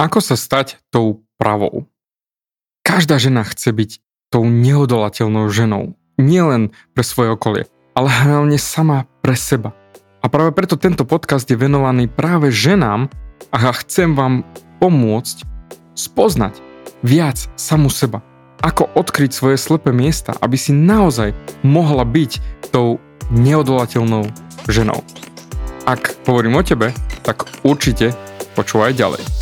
Ako sa stať tou pravou? Každá žena chce byť tou neodolateľnou ženou. Nielen pre svoje okolie, ale hlavne sama pre seba. A práve preto tento podcast je venovaný práve ženám a chcem vám pomôcť spoznať viac samu seba. Ako odkryť svoje slepé miesta, aby si naozaj mohla byť tou neodolateľnou ženou. Ak hovorím o tebe, tak určite počúvaj ďalej.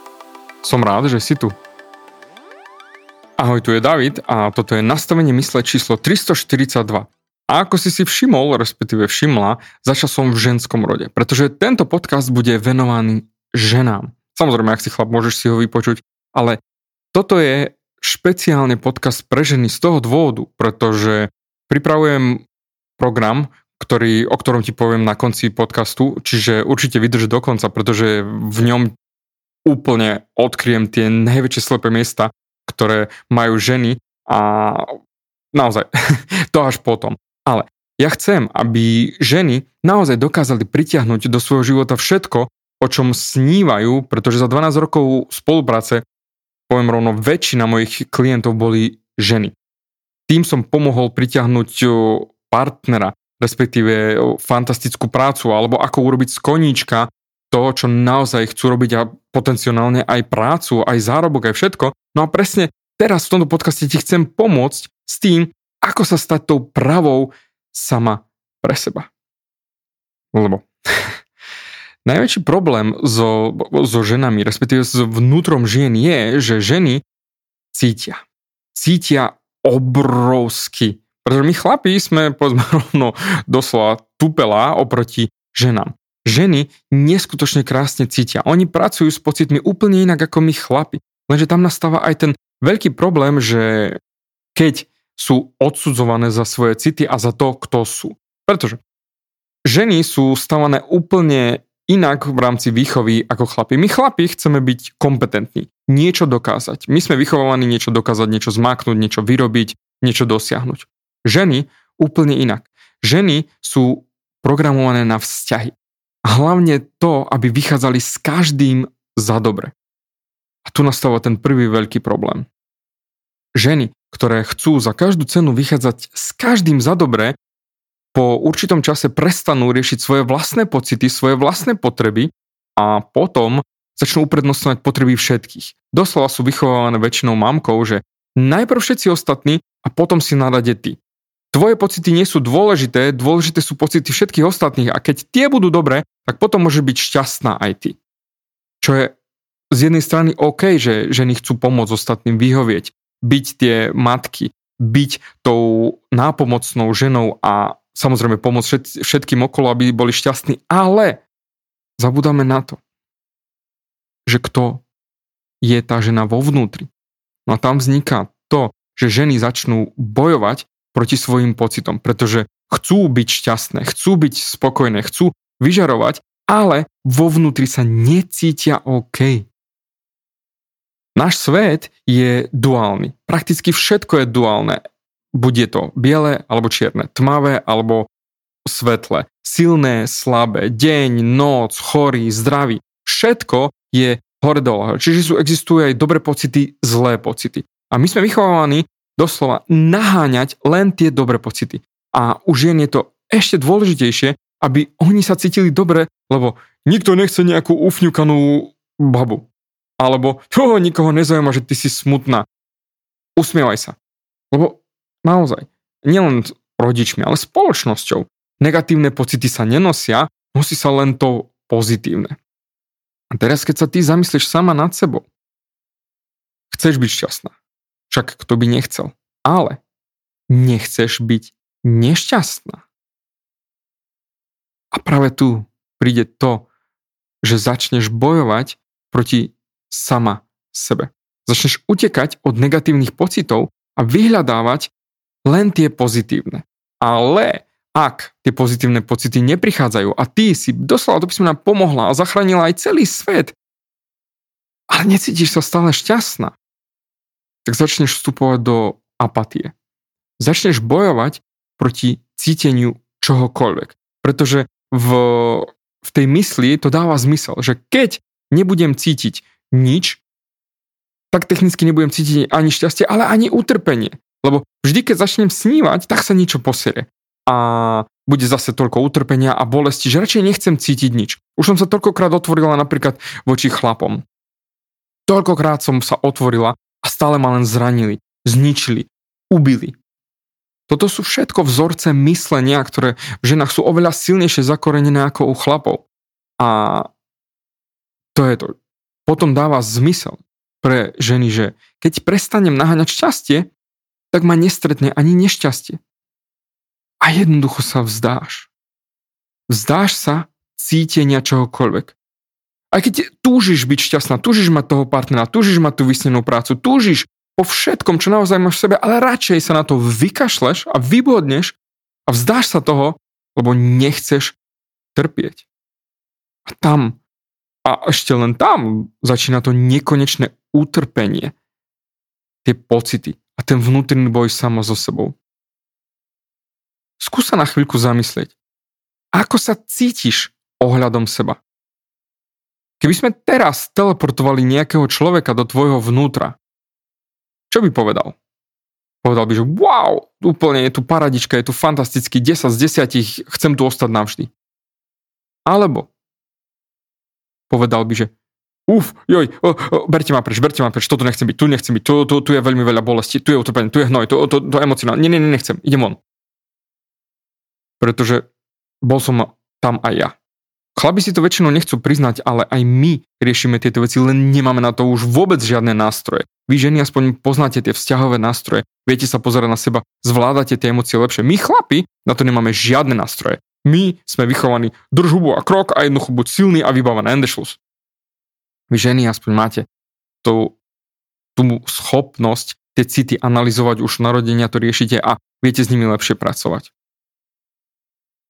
Som rád, že si tu. Ahoj, tu je David a toto je nastavenie mysle číslo 342. A ako si si všimol, respektíve všimla, začal som v ženskom rode, pretože tento podcast bude venovaný ženám. Samozrejme, ak si chlap, môžeš si ho vypočuť, ale toto je špeciálne podcast pre ženy z toho dôvodu, pretože pripravujem program, ktorý, o ktorom ti poviem na konci podcastu, čiže určite vydrž do konca, pretože v ňom úplne odkryjem tie najväčšie slepé miesta, ktoré majú ženy a naozaj, to až potom. Ale ja chcem, aby ženy naozaj dokázali pritiahnuť do svojho života všetko, o čom snívajú, pretože za 12 rokov spolupráce, poviem rovno, väčšina mojich klientov boli ženy. Tým som pomohol pritiahnuť partnera, respektíve fantastickú prácu, alebo ako urobiť z koníčka to, čo naozaj chcú robiť a potenciálne aj prácu, aj zárobok, aj všetko. No a presne teraz v tomto podcaste ti chcem pomôcť s tým, ako sa stať tou pravou sama pre seba. Lebo najväčší problém so, so ženami, respektíve s vnútrom žien je, že ženy cítia. Cítia obrovsky. Pretože my chlapí sme, povedzme rovno, doslova tupelá oproti ženám ženy neskutočne krásne cítia. Oni pracujú s pocitmi úplne inak ako my chlapi. Lenže tam nastáva aj ten veľký problém, že keď sú odsudzované za svoje city a za to, kto sú. Pretože ženy sú stavané úplne inak v rámci výchovy ako chlapi. My chlapi chceme byť kompetentní, niečo dokázať. My sme vychovaní niečo dokázať, niečo zmáknuť, niečo vyrobiť, niečo dosiahnuť. Ženy úplne inak. Ženy sú programované na vzťahy. A hlavne to, aby vychádzali s každým za dobre. A tu nastáva ten prvý veľký problém. Ženy, ktoré chcú za každú cenu vychádzať s každým za dobre, po určitom čase prestanú riešiť svoje vlastné pocity, svoje vlastné potreby a potom začnú uprednostňovať potreby všetkých. Doslova sú vychovávané väčšinou mamkou, že najprv všetci ostatní a potom si na ty. Tvoje pocity nie sú dôležité, dôležité sú pocity všetkých ostatných a keď tie budú dobré, tak potom môže byť šťastná aj ty. Čo je z jednej strany OK, že ženy chcú pomôcť ostatným vyhovieť, byť tie matky, byť tou nápomocnou ženou a samozrejme pomôcť všetkým okolo, aby boli šťastní, ale zabudáme na to, že kto je tá žena vo vnútri. No a tam vzniká to, že ženy začnú bojovať proti svojim pocitom, pretože chcú byť šťastné, chcú byť spokojné, chcú vyžarovať, ale vo vnútri sa necítia OK. Náš svet je duálny. Prakticky všetko je duálne. Buď je to biele alebo čierne, tmavé alebo svetle, silné, slabé, deň, noc, chorý, zdravý. Všetko je hore dole. Čiže sú, existujú aj dobré pocity, zlé pocity. A my sme vychovávaní doslova naháňať len tie dobré pocity. A už je to ešte dôležitejšie, aby oni sa cítili dobre, lebo nikto nechce nejakú ufňukanú babu. Alebo toho nikoho nezaujíma, že ty si smutná. Usmievaj sa. Lebo naozaj, nielen rodičmi, ale spoločnosťou. Negatívne pocity sa nenosia, nosí sa len to pozitívne. A teraz, keď sa ty zamyslíš sama nad sebou, chceš byť šťastná. Však kto by nechcel. Ale nechceš byť nešťastná. A práve tu príde to, že začneš bojovať proti sama sebe. Začneš utekať od negatívnych pocitov a vyhľadávať len tie pozitívne. Ale ak tie pozitívne pocity neprichádzajú a ty si doslova do písmena pomohla a zachránila aj celý svet, ale necítiš sa stále šťastná, tak začneš vstupovať do apatie. Začneš bojovať proti cíteniu čohokoľvek. Pretože v, v tej mysli to dáva zmysel, že keď nebudem cítiť nič, tak technicky nebudem cítiť ani šťastie, ale ani utrpenie. Lebo vždy, keď začnem snívať, tak sa niečo posere. A bude zase toľko utrpenia a bolesti, že radšej nechcem cítiť nič. Už som sa toľkokrát otvorila napríklad voči chlapom. Toľkokrát som sa otvorila stále ma len zranili, zničili, ubili. Toto sú všetko vzorce myslenia, ktoré v ženách sú oveľa silnejšie zakorenené ako u chlapov. A to je to. Potom dáva zmysel pre ženy, že keď prestanem naháňať šťastie, tak ma nestretne ani nešťastie. A jednoducho sa vzdáš. Vzdáš sa cítenia čohokoľvek. Aj keď túžiš byť šťastná, túžiš mať toho partnera, túžiš mať tú vysnenú prácu, túžiš po všetkom, čo naozaj máš v sebe, ale radšej sa na to vykašleš a vybodneš a vzdáš sa toho, lebo nechceš trpieť. A tam, a ešte len tam začína to nekonečné utrpenie. Tie pocity, a ten vnútorný boj samo so sebou. Skús sa na chvíľku zamyslieť. Ako sa cítiš ohľadom seba? Keby sme teraz teleportovali nejakého človeka do tvojho vnútra, čo by povedal? Povedal by, že wow, úplne je tu paradička, je tu fantastický 10 z 10, chcem tu ostať navždy. Alebo povedal by, že uf, joj, o, o, berte ma preč, berte ma preč, toto nechcem byť, tu nechcem byť, tu, tu, tu je veľmi veľa bolesti, tu je utrpenie, tu je hnoj, tu, tu, tu emocionálne, nie, nie, nechcem, idem von. Pretože bol som tam aj ja. Chlapi si to väčšinou nechcú priznať, ale aj my riešime tieto veci, len nemáme na to už vôbec žiadne nástroje. Vy ženy aspoň poznáte tie vzťahové nástroje, viete sa pozerať na seba, zvládate tie emócie lepšie. My chlapi na to nemáme žiadne nástroje. My sme vychovaní drž hubu a krok a jednoducho buď silný a vybavený endeschluss. Vy ženy aspoň máte tú, tú schopnosť tie city analyzovať už narodenia, to riešite a viete s nimi lepšie pracovať.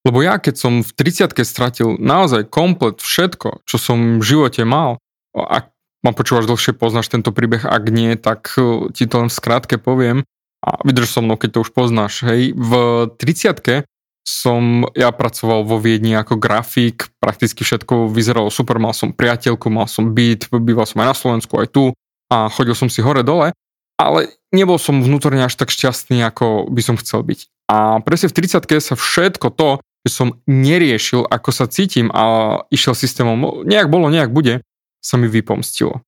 Lebo ja, keď som v 30 stratil naozaj komplet všetko, čo som v živote mal, ak ma počúvaš dlhšie, poznáš tento príbeh, ak nie, tak eh, ti to len v skratke poviem a vydrž so mnou, keď to už poznáš. Hej, v 30 som ja pracoval vo Viedni ako grafik, prakticky všetko vyzeralo super, mal som priateľku, mal som byt, býval som aj na Slovensku, aj tu a chodil som si hore-dole, ale nebol som vnútorne až tak šťastný, ako by som chcel byť. A presne v 30 sa všetko to, som neriešil, ako sa cítim a išiel systémom, nejak bolo, nejak bude, sa mi vypomstilo.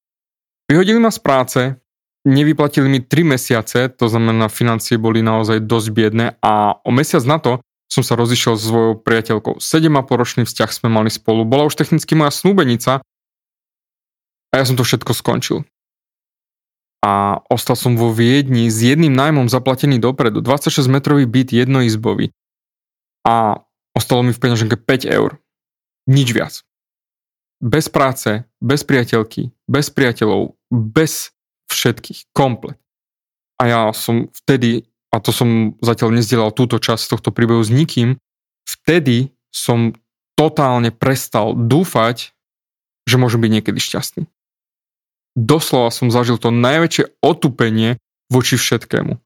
Vyhodili ma z práce, nevyplatili mi 3 mesiace, to znamená financie boli naozaj dosť biedne a o mesiac na to som sa rozišiel s svojou priateľkou. 7,5 ročný vzťah sme mali spolu. Bola už technicky moja snúbenica a ja som to všetko skončil. A ostal som vo Viedni s jedným nájmom zaplatený dopredu. 26 metrový byt jednoizbový. A ostalo mi v peňaženke 5 eur. Nič viac. Bez práce, bez priateľky, bez priateľov, bez všetkých. Komplet. A ja som vtedy a to som zatiaľ nezdielal túto časť tohto príbehu s nikým, vtedy som totálne prestal dúfať, že môžem byť niekedy šťastný. Doslova som zažil to najväčšie otupenie voči všetkému.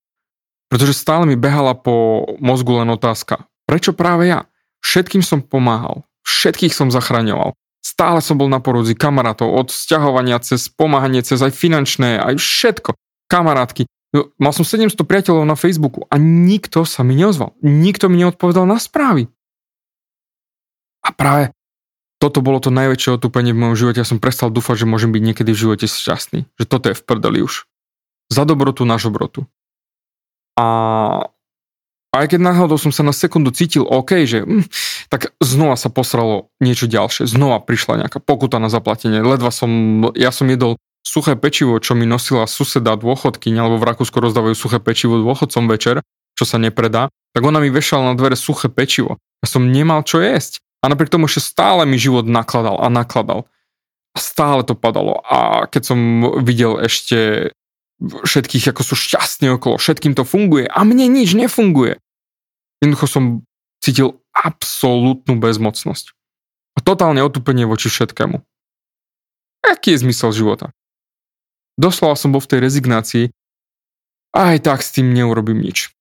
Pretože stále mi behala po mozgu len otázka, prečo práve ja? Všetkým som pomáhal, všetkých som zachraňoval. Stále som bol na porúdzi kamarátov, od vzťahovania cez pomáhanie, cez aj finančné, aj všetko. Kamarátky, No, mal som 700 priateľov na Facebooku a nikto sa mi neozval. Nikto mi neodpovedal na správy. A práve toto bolo to najväčšie otúpenie v mojom živote. Ja som prestal dúfať, že môžem byť niekedy v živote šťastný. Že toto je v prdeli už. Za dobrotu na žobrotu. A aj keď náhodou som sa na sekundu cítil OK, že hm, tak znova sa posralo niečo ďalšie. Znova prišla nejaká pokuta na zaplatenie. Ledva som, ja som jedol suché pečivo, čo mi nosila suseda dôchodkyňa, alebo v Rakúsku rozdávajú suché pečivo dôchodcom večer, čo sa nepredá, tak ona mi vešala na dvere suché pečivo. Ja som nemal čo jesť. A napriek tomu, že stále mi život nakladal a nakladal. A stále to padalo. A keď som videl ešte všetkých, ako sú šťastní okolo, všetkým to funguje a mne nič nefunguje. Jednoducho som cítil absolútnu bezmocnosť. A totálne otúpenie voči všetkému. Aký je zmysel života? Doslova som bol v tej rezignácii a aj tak s tým neurobím nič.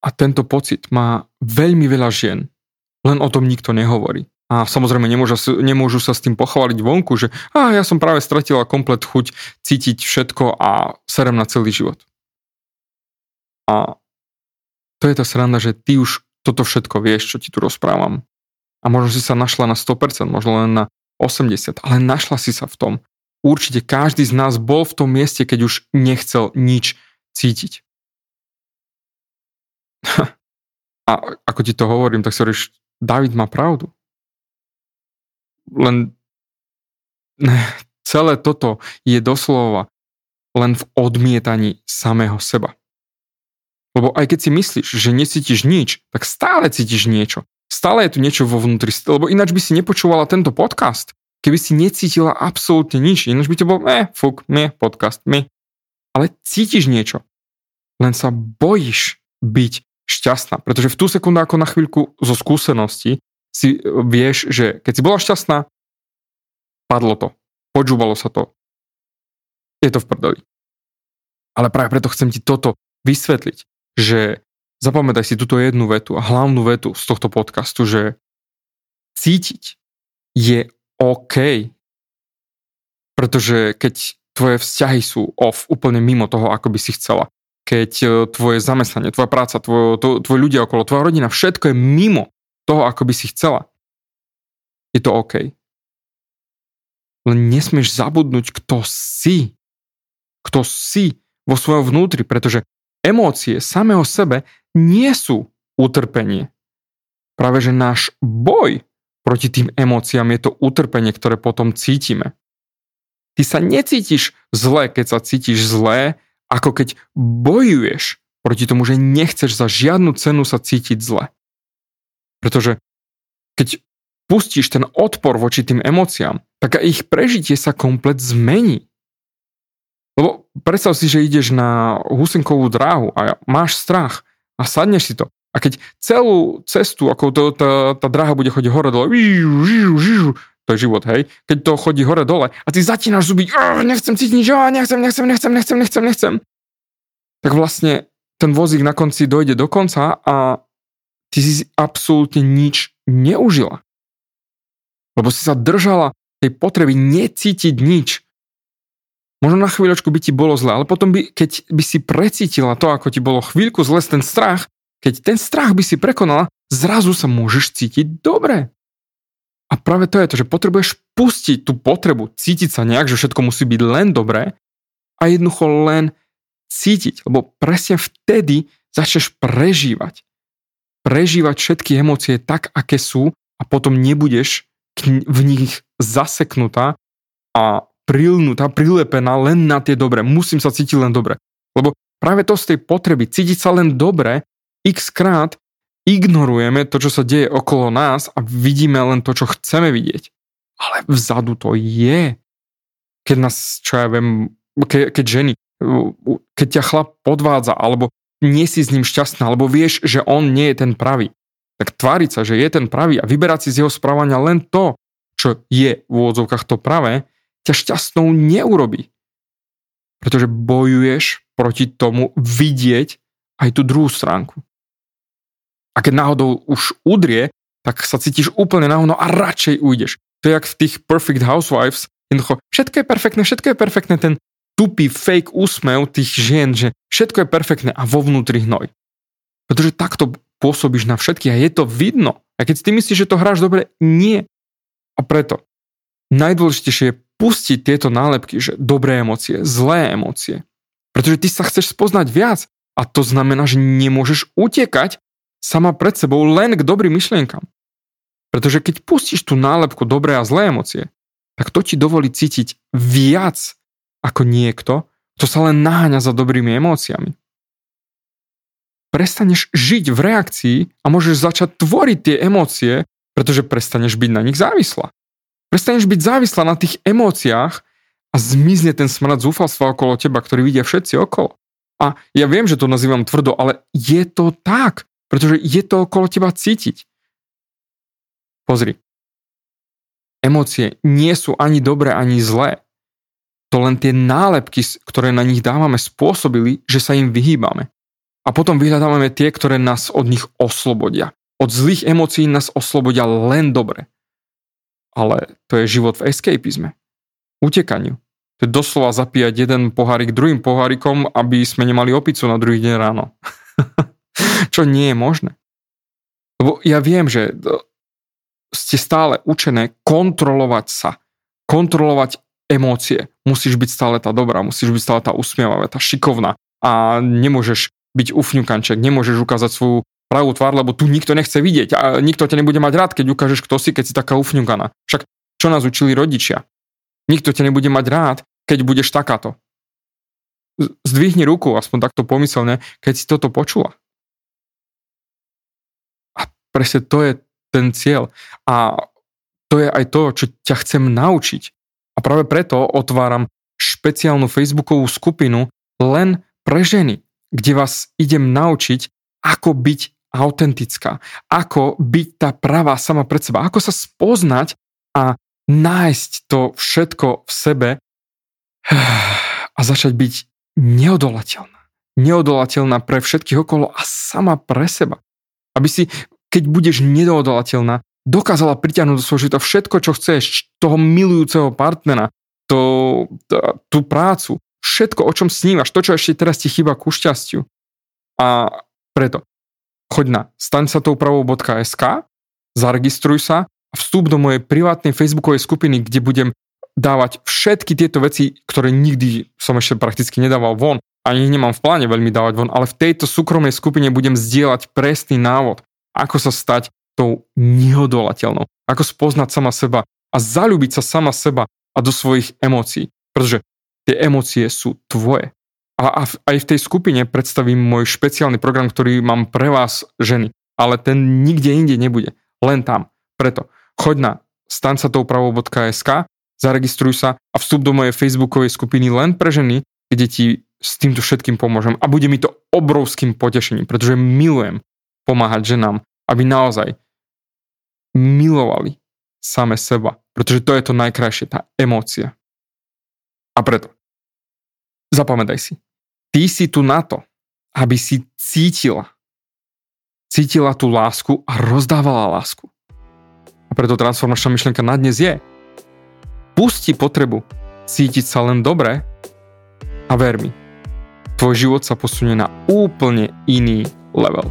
A tento pocit má veľmi veľa žien, len o tom nikto nehovorí. A samozrejme nemôžu, nemôžu sa s tým pochváliť vonku, že a ja som práve stratila komplet chuť cítiť všetko a serem na celý život. A to je tá sranda, že ty už toto všetko vieš, čo ti tu rozprávam. A možno si sa našla na 100%, možno len na 80%, ale našla si sa v tom. Určite každý z nás bol v tom mieste, keď už nechcel nič cítiť. A ako ti to hovorím, tak si hovoríš, David má pravdu len celé toto je doslova len v odmietaní samého seba. Lebo aj keď si myslíš, že necítiš nič, tak stále cítiš niečo. Stále je tu niečo vo vnútri, lebo ináč by si nepočúvala tento podcast. Keby si necítila absolútne nič, ináč by to bol, eh, fuk, nie, podcast, my. Ale cítiš niečo. Len sa bojíš byť šťastná. Pretože v tú sekundu, ako na chvíľku zo skúsenosti, si vieš, že keď si bola šťastná, padlo to. Počúvalo sa to. Je to v prdeli. Ale práve preto chcem ti toto vysvetliť, že zapamätaj si túto jednu vetu a hlavnú vetu z tohto podcastu, že cítiť je OK. Pretože keď tvoje vzťahy sú off, úplne mimo toho, ako by si chcela, keď e, tvoje zamestnanie, tvoja práca, tvoj, tvoj ľudia okolo, tvoja rodina, všetko je mimo toho, ako by si chcela, je to OK. Len nesmieš zabudnúť, kto si. Kto si vo svojom vnútri, pretože emócie same o sebe nie sú utrpenie. Práve že náš boj proti tým emóciám je to utrpenie, ktoré potom cítime. Ty sa necítiš zle, keď sa cítiš zlé, ako keď bojuješ proti tomu, že nechceš za žiadnu cenu sa cítiť zle. Pretože keď pustíš ten odpor voči tým emóciám, tak ich prežitie sa komplet zmení. Lebo predstav si, že ideš na husenkovú dráhu a máš strach a sadneš si to. A keď celú cestu, ako to, tá, tá dráha bude chodiť hore dole, to je život, hej, keď to chodí hore dole a ty zatínaš zuby, nechcem cítiť nič, nechcem, nechcem, nechcem, nechcem, nechcem, nechcem, tak vlastne ten vozík na konci dojde do konca a ty si absolútne nič neužila. Lebo si sa držala tej potreby necítiť nič. Možno na chvíľočku by ti bolo zle, ale potom by, keď by si precítila to, ako ti bolo chvíľku zle, ten strach, keď ten strach by si prekonala, zrazu sa môžeš cítiť dobre. A práve to je to, že potrebuješ pustiť tú potrebu, cítiť sa nejak, že všetko musí byť len dobré a jednoducho len cítiť, lebo presne vtedy začneš prežívať prežívať všetky emócie tak, aké sú a potom nebudeš v nich zaseknutá a prilnutá, prilepená len na tie dobré. Musím sa cítiť len dobre. Lebo práve to z tej potreby cítiť sa len dobre, x krát ignorujeme to, čo sa deje okolo nás a vidíme len to, čo chceme vidieť. Ale vzadu to je. Keď nás, čo ja viem, ke, keď ženy, keď ťa chlap podvádza, alebo nie si s ním šťastná, alebo vieš, že on nie je ten pravý. Tak tváriť sa, že je ten pravý a vyberať si z jeho správania len to, čo je v úvodzovkách to pravé, ťa šťastnou neurobi. Pretože bojuješ proti tomu vidieť aj tú druhú stránku. A keď náhodou už udrie, tak sa cítiš úplne náhodou a radšej ujdeš. To je jak v tých Perfect Housewives, jednoducho všetko je perfektné, všetko je perfektné, ten tupý fake úsmev tých žien, že všetko je perfektné a vo vnútri hnoj. Pretože takto pôsobíš na všetkých a je to vidno. A keď si ty myslíš, že to hráš dobre, nie. A preto najdôležitejšie je pustiť tieto nálepky, že dobré emócie, zlé emócie. Pretože ty sa chceš spoznať viac a to znamená, že nemôžeš utekať sama pred sebou len k dobrým myšlienkam. Pretože keď pustíš tú nálepku dobré a zlé emócie, tak to ti dovolí cítiť viac ako niekto, kto sa len naháňa za dobrými emóciami. Prestaneš žiť v reakcii a môžeš začať tvoriť tie emócie, pretože prestaneš byť na nich závislá. Prestaneš byť závislá na tých emóciách a zmizne ten smrad zúfalstva okolo teba, ktorý vidia všetci okolo. A ja viem, že to nazývam tvrdo, ale je to tak, pretože je to okolo teba cítiť. Pozri. Emócie nie sú ani dobré, ani zlé. To len tie nálepky, ktoré na nich dávame, spôsobili, že sa im vyhýbame. A potom vyhľadávame tie, ktoré nás od nich oslobodia. Od zlých emócií nás oslobodia len dobre. Ale to je život v escapizme. Utekaniu. To je doslova zapíjať jeden pohárik druhým pohárikom, aby sme nemali opicu na druhý deň ráno. Čo nie je možné. Lebo ja viem, že ste stále učené kontrolovať sa. Kontrolovať emócie. Musíš byť stále tá dobrá, musíš byť stále tá usmievavá, tá šikovná. A nemôžeš byť ufňukanček, nemôžeš ukázať svoju pravú tvár, lebo tu nikto nechce vidieť a nikto ťa nebude mať rád, keď ukážeš, kto si, keď si taká ufňukaná. Však čo nás učili rodičia? Nikto ťa nebude mať rád, keď budeš takáto. Zdvihni ruku, aspoň takto pomyselne, keď si toto počula. A presne to je ten cieľ. A to je aj to, čo ťa chcem naučiť. A práve preto otváram špeciálnu facebookovú skupinu len pre ženy, kde vás idem naučiť, ako byť autentická, ako byť tá pravá sama pred seba, ako sa spoznať a nájsť to všetko v sebe a začať byť neodolateľná. Neodolateľná pre všetkých okolo a sama pre seba. Aby si keď budeš nedoodolateľná, dokázala pritiahnuť do svojho života všetko, čo chceš, toho milujúceho partnera, to, tú prácu, všetko, o čom snívaš, to, čo ešte teraz ti chýba ku šťastiu. A preto choď na staňsatoupravou.sk, zaregistruj sa a vstup do mojej privátnej facebookovej skupiny, kde budem dávať všetky tieto veci, ktoré nikdy som ešte prakticky nedával von, ani nemám v pláne veľmi dávať von, ale v tejto súkromnej skupine budem zdieľať presný návod, ako sa stať tou neodolateľnou, ako spoznať sama seba a zalúbiť sa sama seba a do svojich emócií, pretože tie emócie sú tvoje. A, a aj v tej skupine predstavím môj špeciálny program, ktorý mám pre vás ženy, ale ten nikde inde nebude, len tam. Preto choď na stancatoupravou.sk, zaregistruj sa a vstup do mojej facebookovej skupiny len pre ženy, kde ti s týmto všetkým pomôžem a bude mi to obrovským potešením, pretože milujem pomáhať ženám, aby naozaj milovali same seba. Pretože to je to najkrajšie, tá emócia. A preto, zapamätaj si, ty si tu na to, aby si cítila, cítila tú lásku a rozdávala lásku. A preto transformačná myšlienka na dnes je, pusti potrebu cítiť sa len dobre a ver mi, tvoj život sa posunie na úplne iný level.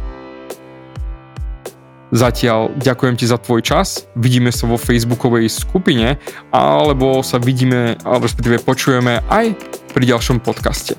Zatiaľ ďakujem ti za tvoj čas, vidíme sa vo facebookovej skupine, alebo sa vidíme, alebo respektíve počujeme aj pri ďalšom podcaste.